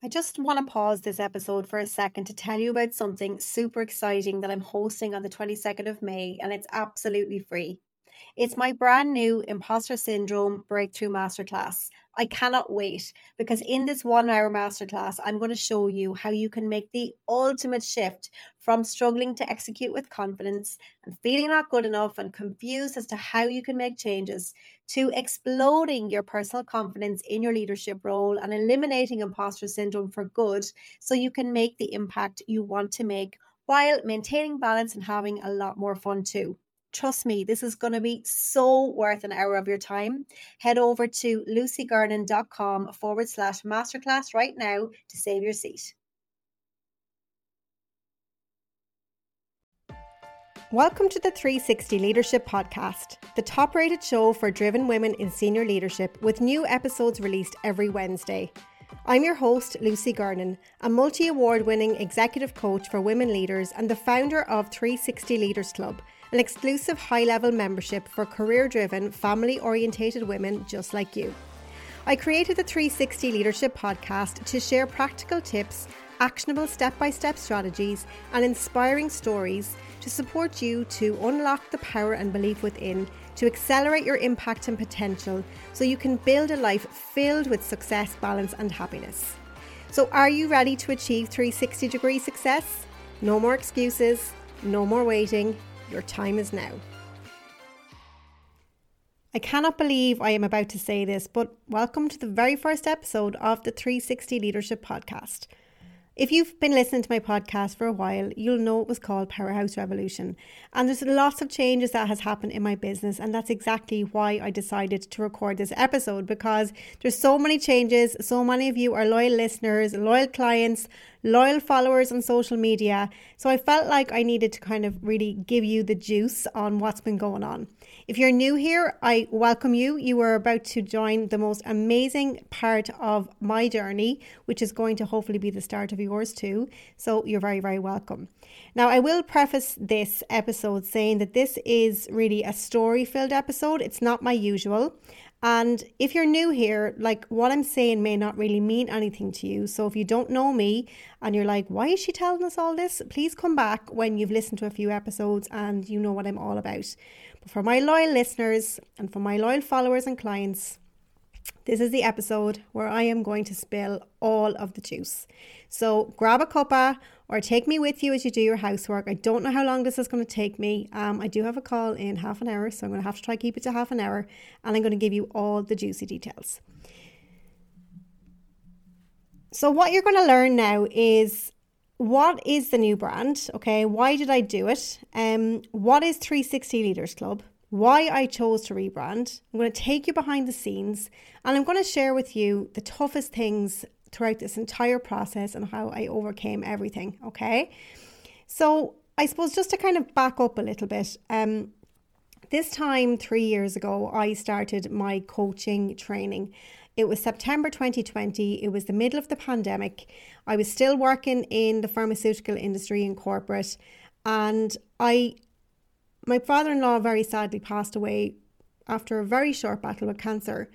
I just want to pause this episode for a second to tell you about something super exciting that I'm hosting on the 22nd of May, and it's absolutely free. It's my brand new Imposter Syndrome Breakthrough Masterclass. I cannot wait because in this one hour masterclass, I'm going to show you how you can make the ultimate shift from struggling to execute with confidence and feeling not good enough and confused as to how you can make changes to exploding your personal confidence in your leadership role and eliminating imposter syndrome for good so you can make the impact you want to make while maintaining balance and having a lot more fun too. Trust me, this is going to be so worth an hour of your time. Head over to lucygernon.com forward slash masterclass right now to save your seat. Welcome to the 360 Leadership Podcast, the top rated show for driven women in senior leadership, with new episodes released every Wednesday. I'm your host, Lucy Gernon, a multi award winning executive coach for women leaders and the founder of 360 Leaders Club an exclusive high level membership for career driven, family orientated women just like you. I created the 360 Leadership Podcast to share practical tips, actionable step by step strategies, and inspiring stories to support you to unlock the power and belief within to accelerate your impact and potential so you can build a life filled with success, balance, and happiness. So, are you ready to achieve 360 degree success? No more excuses, no more waiting. Your time is now. I cannot believe I am about to say this, but welcome to the very first episode of the 360 Leadership Podcast. If you've been listening to my podcast for a while, you'll know it was called Powerhouse Revolution. And there's lots of changes that has happened in my business, and that's exactly why I decided to record this episode because there's so many changes. So many of you are loyal listeners, loyal clients, loyal followers on social media. So I felt like I needed to kind of really give you the juice on what's been going on. If you're new here, I welcome you. You are about to join the most amazing part of my journey, which is going to hopefully be the start of yours too. So you're very, very welcome. Now, I will preface this episode saying that this is really a story filled episode. It's not my usual. And if you're new here, like what I'm saying may not really mean anything to you. So if you don't know me and you're like, why is she telling us all this? Please come back when you've listened to a few episodes and you know what I'm all about. For my loyal listeners and for my loyal followers and clients, this is the episode where I am going to spill all of the juice. So grab a cuppa or take me with you as you do your housework. I don't know how long this is going to take me. Um, I do have a call in half an hour, so I'm going to have to try to keep it to half an hour, and I'm going to give you all the juicy details. So what you're going to learn now is what is the new brand? Okay, why did I do it? Um, what is 360 Leaders Club? why I chose to rebrand. I'm going to take you behind the scenes and I'm going to share with you the toughest things throughout this entire process and how I overcame everything. Okay. So, I suppose just to kind of back up a little bit, um, this time three years ago, I started my coaching training. It was September 2020. It was the middle of the pandemic. I was still working in the pharmaceutical industry in corporate, and I my father in law very sadly passed away after a very short battle with cancer.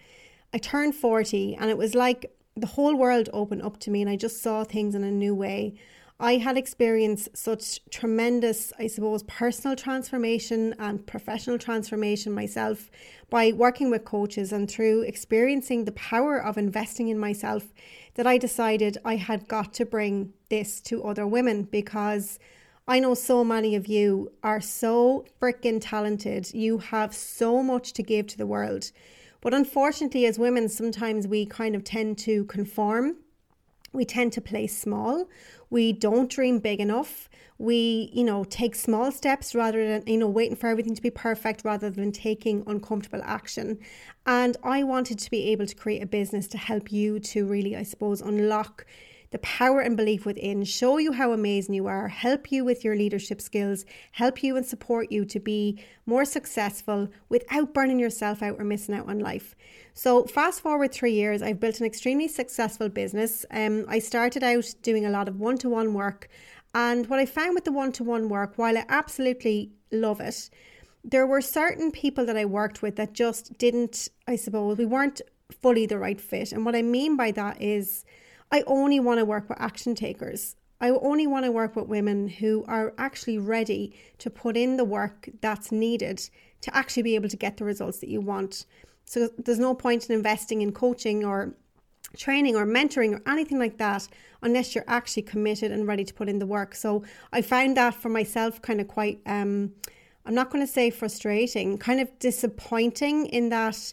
I turned 40 and it was like the whole world opened up to me and I just saw things in a new way. I had experienced such tremendous, I suppose, personal transformation and professional transformation myself by working with coaches and through experiencing the power of investing in myself that I decided I had got to bring this to other women because I know so many of you are so freaking talented. You have so much to give to the world. But unfortunately, as women, sometimes we kind of tend to conform. We tend to play small. We don't dream big enough. We, you know, take small steps rather than, you know, waiting for everything to be perfect rather than taking uncomfortable action. And I wanted to be able to create a business to help you to really, I suppose, unlock the power and belief within, show you how amazing you are, help you with your leadership skills, help you and support you to be more successful without burning yourself out or missing out on life. So, fast forward three years, I've built an extremely successful business. Um, I started out doing a lot of one to one work. And what I found with the one to one work, while I absolutely love it, there were certain people that I worked with that just didn't, I suppose, we weren't fully the right fit. And what I mean by that is, I only want to work with action takers. I only want to work with women who are actually ready to put in the work that's needed to actually be able to get the results that you want. So there's no point in investing in coaching or training or mentoring or anything like that unless you're actually committed and ready to put in the work. So I found that for myself kind of quite um I'm not going to say frustrating, kind of disappointing in that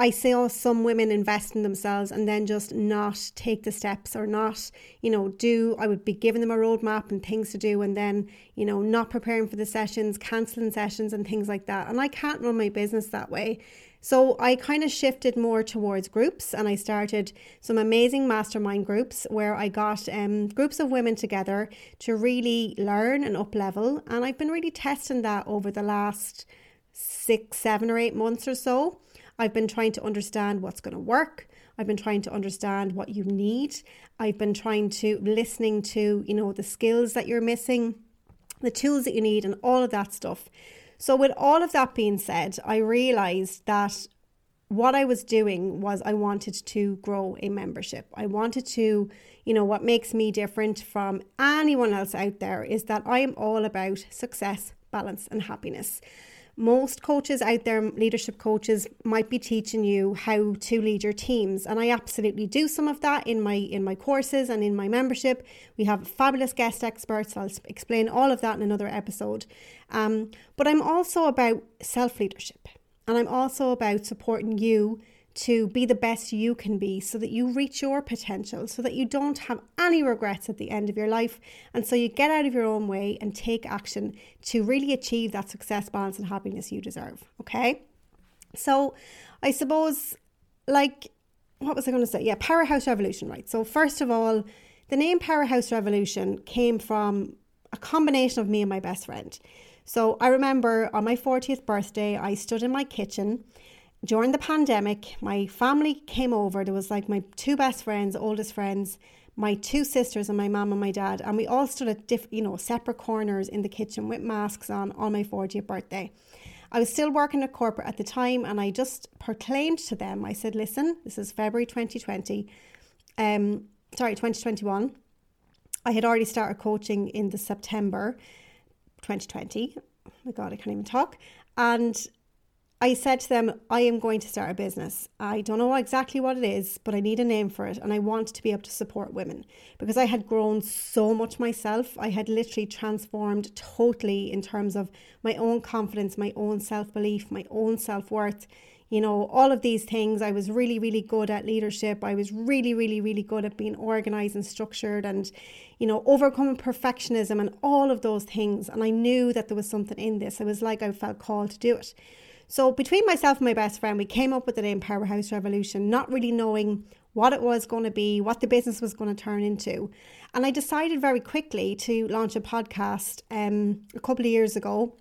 I saw some women invest in themselves and then just not take the steps or not, you know, do. I would be giving them a roadmap and things to do, and then, you know, not preparing for the sessions, cancelling sessions, and things like that. And I can't run my business that way. So I kind of shifted more towards groups and I started some amazing mastermind groups where I got um, groups of women together to really learn and up level. And I've been really testing that over the last six, seven, or eight months or so. I've been trying to understand what's going to work. I've been trying to understand what you need. I've been trying to listening to, you know, the skills that you're missing, the tools that you need and all of that stuff. So with all of that being said, I realized that what I was doing was I wanted to grow a membership. I wanted to, you know, what makes me different from anyone else out there is that I am all about success, balance, and happiness most coaches out there, leadership coaches, might be teaching you how to lead your teams, and I absolutely do some of that in my in my courses and in my membership. We have fabulous guest experts. I'll explain all of that in another episode. Um, but I'm also about self leadership, and I'm also about supporting you to be the best you can be so that you reach your potential, so that you don't have any regrets at the end of your life. And so you get out of your own way and take action to really achieve that success, balance, and happiness you deserve. Okay. So I suppose, like, what was I going to say? Yeah, Powerhouse Revolution, right? So, first of all, the name Powerhouse Revolution came from a combination of me and my best friend. So, I remember on my 40th birthday, I stood in my kitchen during the pandemic, my family came over. There was like my two best friends, oldest friends, my two sisters, and my mom and my dad, and we all stood at diff, you know separate corners in the kitchen with masks on on my 40th birthday. I was still working at corporate at the time, and I just proclaimed to them. I said, "Listen, this is February 2020. Um, sorry, 2021. I had already started coaching in the September 2020. Oh my God, I can't even talk. And I said to them, I am going to start a business. I don't know exactly what it is, but I need a name for it. And I want to be able to support women because I had grown so much myself. I had literally transformed totally in terms of my own confidence, my own self belief, my own self worth. You know, all of these things. I was really, really good at leadership. I was really, really, really good at being organized and structured and, you know, overcoming perfectionism and all of those things. And I knew that there was something in this. It was like I felt called to do it. So between myself and my best friend, we came up with the name Powerhouse Revolution, not really knowing what it was going to be, what the business was going to turn into. And I decided very quickly to launch a podcast um, a couple of years ago,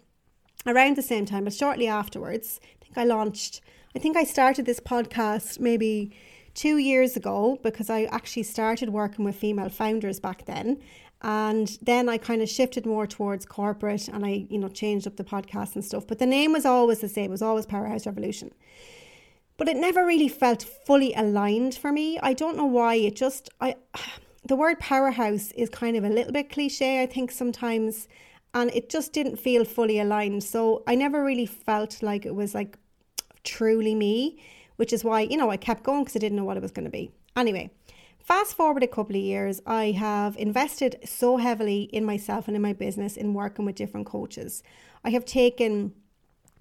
around the same time, but shortly afterwards. I think I launched, I think I started this podcast maybe two years ago because I actually started working with female founders back then. And then I kind of shifted more towards corporate and I, you know, changed up the podcast and stuff. But the name was always the same, it was always Powerhouse Revolution. But it never really felt fully aligned for me. I don't know why. It just I the word powerhouse is kind of a little bit cliche, I think sometimes, and it just didn't feel fully aligned. So I never really felt like it was like truly me, which is why, you know, I kept going because I didn't know what it was going to be. Anyway, Fast forward a couple of years, I have invested so heavily in myself and in my business in working with different coaches. I have taken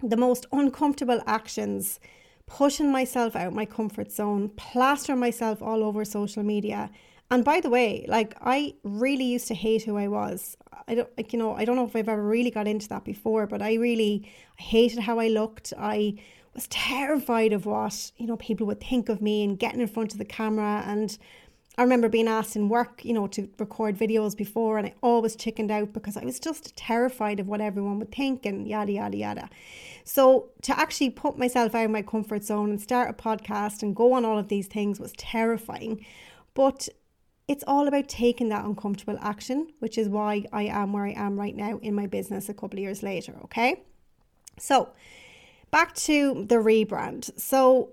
the most uncomfortable actions, pushing myself out my comfort zone, plastering myself all over social media. And by the way, like I really used to hate who I was. I don't like you know, I don't know if I've ever really got into that before, but I really hated how I looked. I was terrified of what, you know, people would think of me and getting in front of the camera and I remember being asked in work, you know, to record videos before, and I always chickened out because I was just terrified of what everyone would think and yada, yada, yada. So to actually put myself out of my comfort zone and start a podcast and go on all of these things was terrifying. But it's all about taking that uncomfortable action, which is why I am where I am right now in my business a couple of years later. Okay. So back to the rebrand. So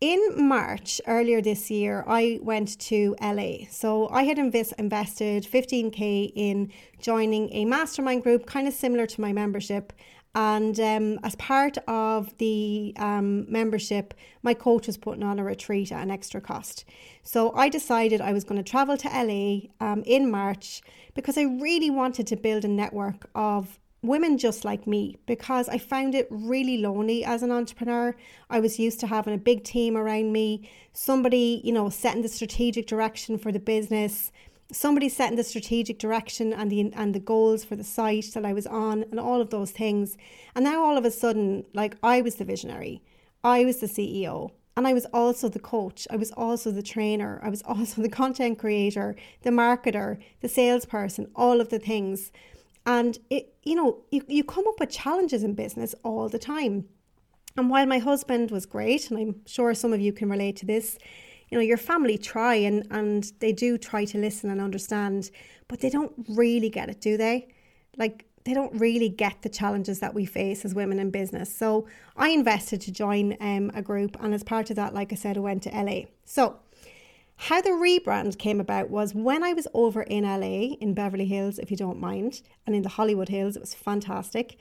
in March earlier this year, I went to LA. So I had invest, invested 15k in joining a mastermind group, kind of similar to my membership. And um, as part of the um, membership, my coach was putting on a retreat at an extra cost. So I decided I was going to travel to LA um, in March because I really wanted to build a network of women just like me because I found it really lonely as an entrepreneur. I was used to having a big team around me, somebody, you know, setting the strategic direction for the business, somebody setting the strategic direction and the and the goals for the site that I was on and all of those things. And now all of a sudden, like I was the visionary. I was the CEO. And I was also the coach. I was also the trainer. I was also the content creator, the marketer, the salesperson, all of the things. And it, you know, you, you come up with challenges in business all the time. And while my husband was great, and I'm sure some of you can relate to this, you know, your family try and, and they do try to listen and understand, but they don't really get it, do they? Like, they don't really get the challenges that we face as women in business. So I invested to join um, a group, and as part of that, like I said, I went to LA. So how the rebrand came about was when I was over in LA, in Beverly Hills, if you don't mind, and in the Hollywood Hills, it was fantastic.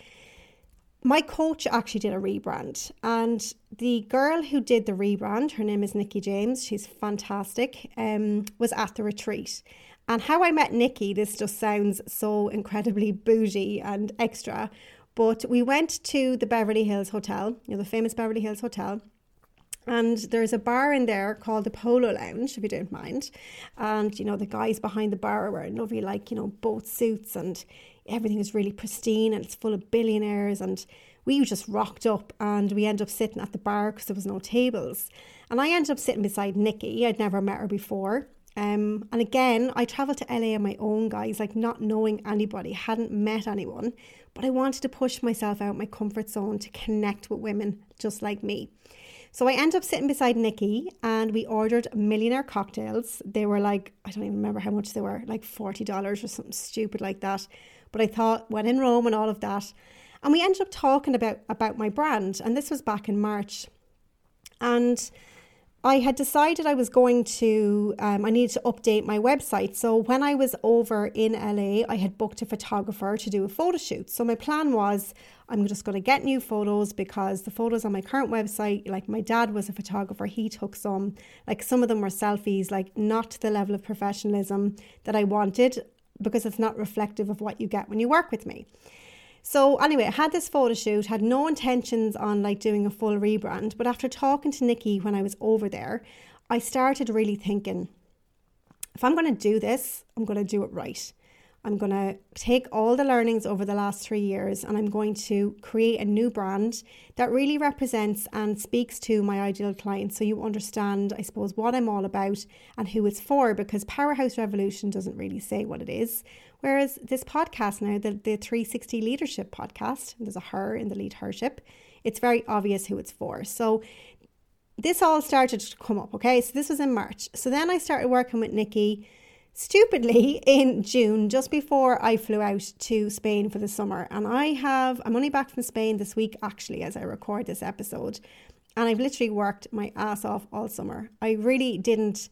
My coach actually did a rebrand, and the girl who did the rebrand, her name is Nikki James, she's fantastic, um, was at the retreat. And how I met Nikki, this just sounds so incredibly bougie and extra, but we went to the Beverly Hills Hotel, you know, the famous Beverly Hills Hotel and there's a bar in there called the Polo Lounge, if you don't mind. And, you know, the guys behind the bar are wearing lovely, like, you know, boat suits and everything is really pristine and it's full of billionaires. And we just rocked up and we ended up sitting at the bar because there was no tables. And I ended up sitting beside Nikki. I'd never met her before. Um, and again, I travelled to LA on my own, guys, like not knowing anybody, hadn't met anyone, but I wanted to push myself out my comfort zone to connect with women just like me. So I ended up sitting beside Nikki and we ordered millionaire cocktails. They were like, I don't even remember how much they were, like $40 or something stupid like that. But I thought, when in Rome and all of that. And we ended up talking about, about my brand. And this was back in March. And I had decided I was going to, um, I needed to update my website. So when I was over in LA, I had booked a photographer to do a photo shoot. So my plan was I'm just going to get new photos because the photos on my current website, like my dad was a photographer, he took some, like some of them were selfies, like not the level of professionalism that I wanted because it's not reflective of what you get when you work with me. So anyway, I had this photo shoot, had no intentions on like doing a full rebrand, but after talking to Nikki when I was over there, I started really thinking if I'm going to do this, I'm going to do it right. I'm going to take all the learnings over the last three years and I'm going to create a new brand that really represents and speaks to my ideal client so you understand, I suppose, what I'm all about and who it's for because Powerhouse Revolution doesn't really say what it is. Whereas this podcast now, the, the 360 Leadership podcast, there's a her in the lead hership, it's very obvious who it's for. So this all started to come up, okay? So this was in March. So then I started working with Nikki stupidly in June, just before I flew out to Spain for the summer. And I have, I'm only back from Spain this week actually, as I record this episode. And I've literally worked my ass off all summer. I really didn't,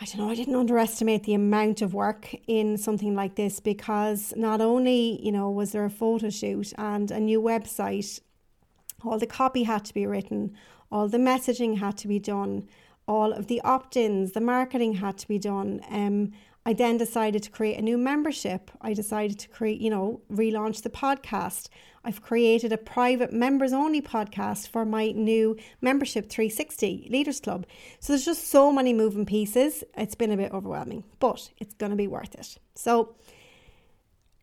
I don't know, I didn't underestimate the amount of work in something like this because not only, you know, was there a photo shoot and a new website, all the copy had to be written, all the messaging had to be done all of the opt ins, the marketing had to be done. Um, I then decided to create a new membership. I decided to create, you know, relaunch the podcast. I've created a private members only podcast for my new membership 360 Leaders Club. So there's just so many moving pieces. It's been a bit overwhelming, but it's going to be worth it. So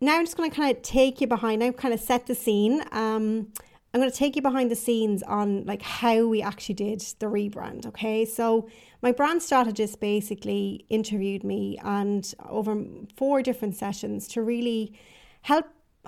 now I'm just going to kind of take you behind, I've kind of set the scene. Um, I'm going to take you behind the scenes on like how we actually did the rebrand. Okay, so my brand strategist basically interviewed me and over four different sessions to really help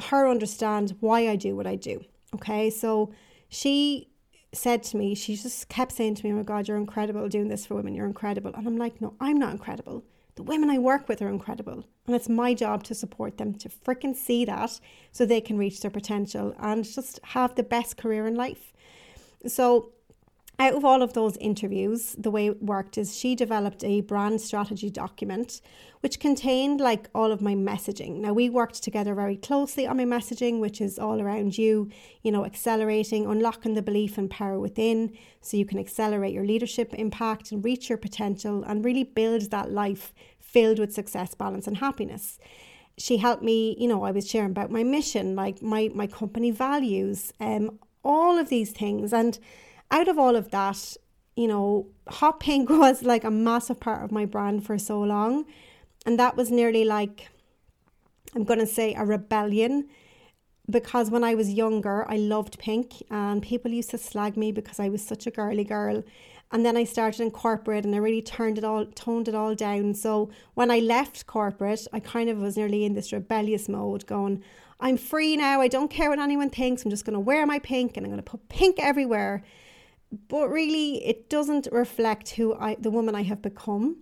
her understand why I do what I do. Okay, so she said to me, she just kept saying to me, "Oh my God, you're incredible doing this for women. You're incredible," and I'm like, "No, I'm not incredible. The women I work with are incredible. And it's my job to support them to freaking see that so they can reach their potential and just have the best career in life. So out of all of those interviews, the way it worked is she developed a brand strategy document which contained like all of my messaging. Now we worked together very closely on my messaging, which is all around you, you know, accelerating, unlocking the belief and power within so you can accelerate your leadership impact and reach your potential and really build that life filled with success, balance and happiness. She helped me, you know, I was sharing about my mission, like my my company values, um all of these things and out of all of that, you know, hot pink was like a massive part of my brand for so long. And that was nearly like, I'm going to say, a rebellion. Because when I was younger, I loved pink, and people used to slag me because I was such a girly girl. And then I started in corporate and I really turned it all, toned it all down. So when I left corporate, I kind of was nearly in this rebellious mode, going, I'm free now. I don't care what anyone thinks. I'm just going to wear my pink and I'm going to put pink everywhere but really it doesn't reflect who I the woman I have become.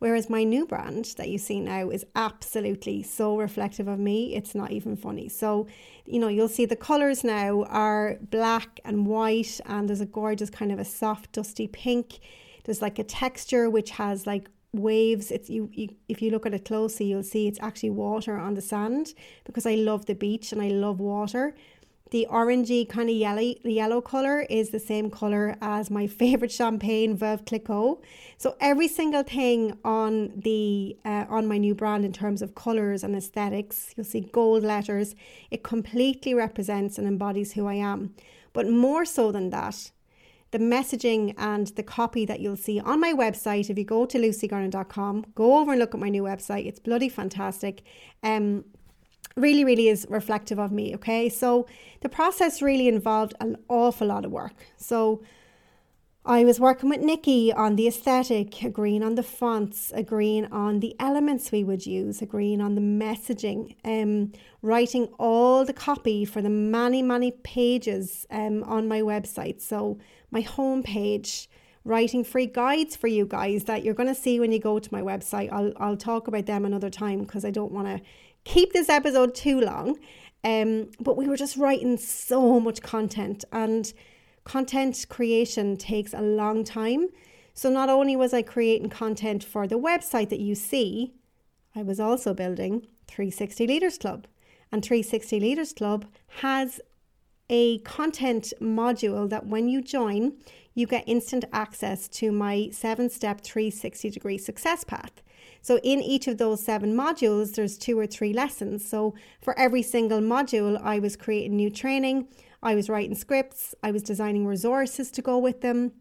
Whereas my new brand that you see now is absolutely so reflective of me, it's not even funny. So, you know, you'll see the colours now are black and white, and there's a gorgeous kind of a soft, dusty pink. There's like a texture which has like waves. It's you, you if you look at it closely, you'll see it's actually water on the sand because I love the beach and I love water. The orangey kind of yellow the yellow color is the same color as my favorite champagne Veuve Clicquot. So every single thing on the uh, on my new brand in terms of colors and aesthetics, you'll see gold letters. It completely represents and embodies who I am. But more so than that, the messaging and the copy that you'll see on my website. If you go to lucygernon.com, go over and look at my new website. It's bloody fantastic. Um, really, really is reflective of me. Okay. So the process really involved an awful lot of work. So I was working with Nikki on the aesthetic, agreeing on the fonts, agreeing on the elements we would use, agreeing on the messaging, um, writing all the copy for the many, many pages um, on my website. So my homepage, writing free guides for you guys that you're going to see when you go to my website. I'll, I'll talk about them another time because I don't want to keep this episode too long. Um, but we were just writing so much content, and content creation takes a long time. So, not only was I creating content for the website that you see, I was also building 360 Leaders Club. And 360 Leaders Club has a content module that when you join, you get instant access to my seven step 360 degree success path. So in each of those seven modules, there's two or three lessons. So for every single module, I was creating new training, I was writing scripts, I was designing resources to go with them.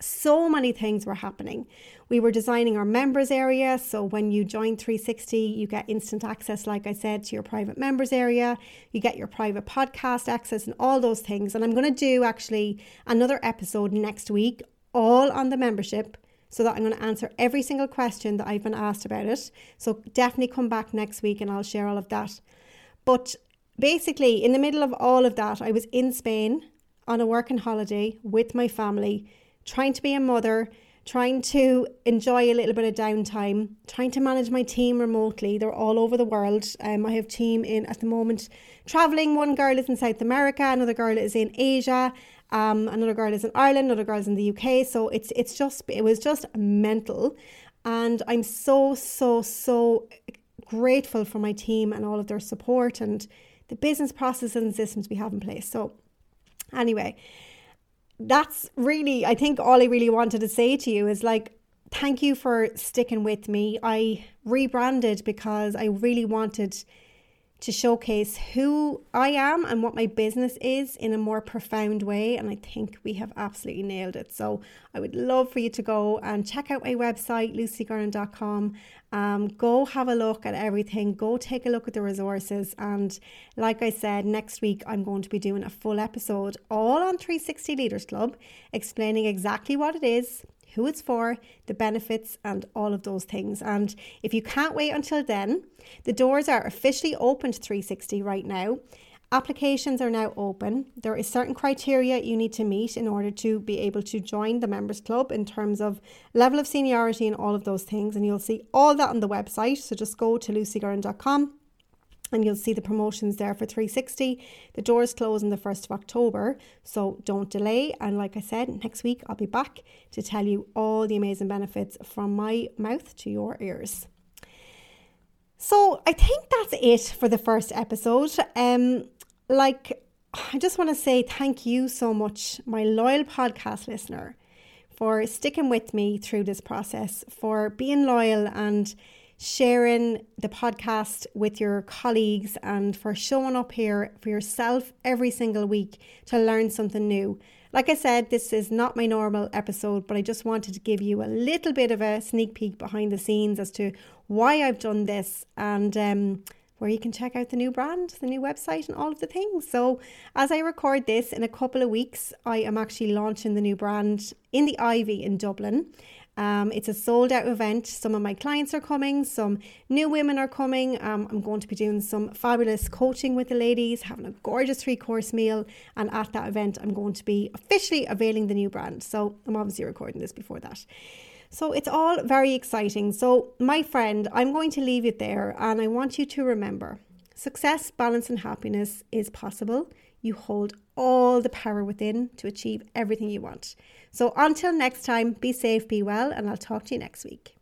So many things were happening. We were designing our members area. So when you join 360, you get instant access, like I said, to your private members area. You get your private podcast access and all those things. And I'm going to do actually another episode next week, all on the membership so that I'm going to answer every single question that I've been asked about it. So definitely come back next week and I'll share all of that. But basically, in the middle of all of that, I was in Spain on a working holiday with my family, trying to be a mother, trying to enjoy a little bit of downtime, trying to manage my team remotely. They're all over the world. Um, I have team in at the moment traveling. One girl is in South America, another girl is in Asia, um, another girl is in Ireland, another girl is in the UK. So it's it's just it was just mental, and I'm so so so grateful for my team and all of their support and the business processes and systems we have in place. So anyway, that's really I think all I really wanted to say to you is like thank you for sticking with me. I rebranded because I really wanted to showcase who I am and what my business is in a more profound way. And I think we have absolutely nailed it. So I would love for you to go and check out my website, lucygernon.com. Um, go have a look at everything. Go take a look at the resources. And like I said, next week I'm going to be doing a full episode all on 360 Leaders Club, explaining exactly what it is, who it's for, the benefits, and all of those things. And if you can't wait until then, the doors are officially open to 360 right now. Applications are now open. There is certain criteria you need to meet in order to be able to join the members club in terms of level of seniority and all of those things. And you'll see all that on the website. So just go to lucygernon.com and you'll see the promotions there for 360. The doors close on the 1st of October, so don't delay. And like I said, next week I'll be back to tell you all the amazing benefits from my mouth to your ears. So I think that's it for the first episode. Um, like, I just want to say thank you so much, my loyal podcast listener, for sticking with me through this process, for being loyal and sharing the podcast with your colleagues and for showing up here for yourself every single week to learn something new. Like I said, this is not my normal episode, but I just wanted to give you a little bit of a sneak peek behind the scenes as to why I've done this and um, where you can check out the new brand, the new website, and all of the things. So, as I record this in a couple of weeks, I am actually launching the new brand in the Ivy in Dublin. Um, it's a sold out event. Some of my clients are coming, some new women are coming. Um, I'm going to be doing some fabulous coaching with the ladies, having a gorgeous three course meal. And at that event, I'm going to be officially availing the new brand. So I'm obviously recording this before that. So it's all very exciting. So, my friend, I'm going to leave it there and I want you to remember success, balance, and happiness is possible. You hold all the power within to achieve everything you want. So until next time, be safe, be well, and I'll talk to you next week.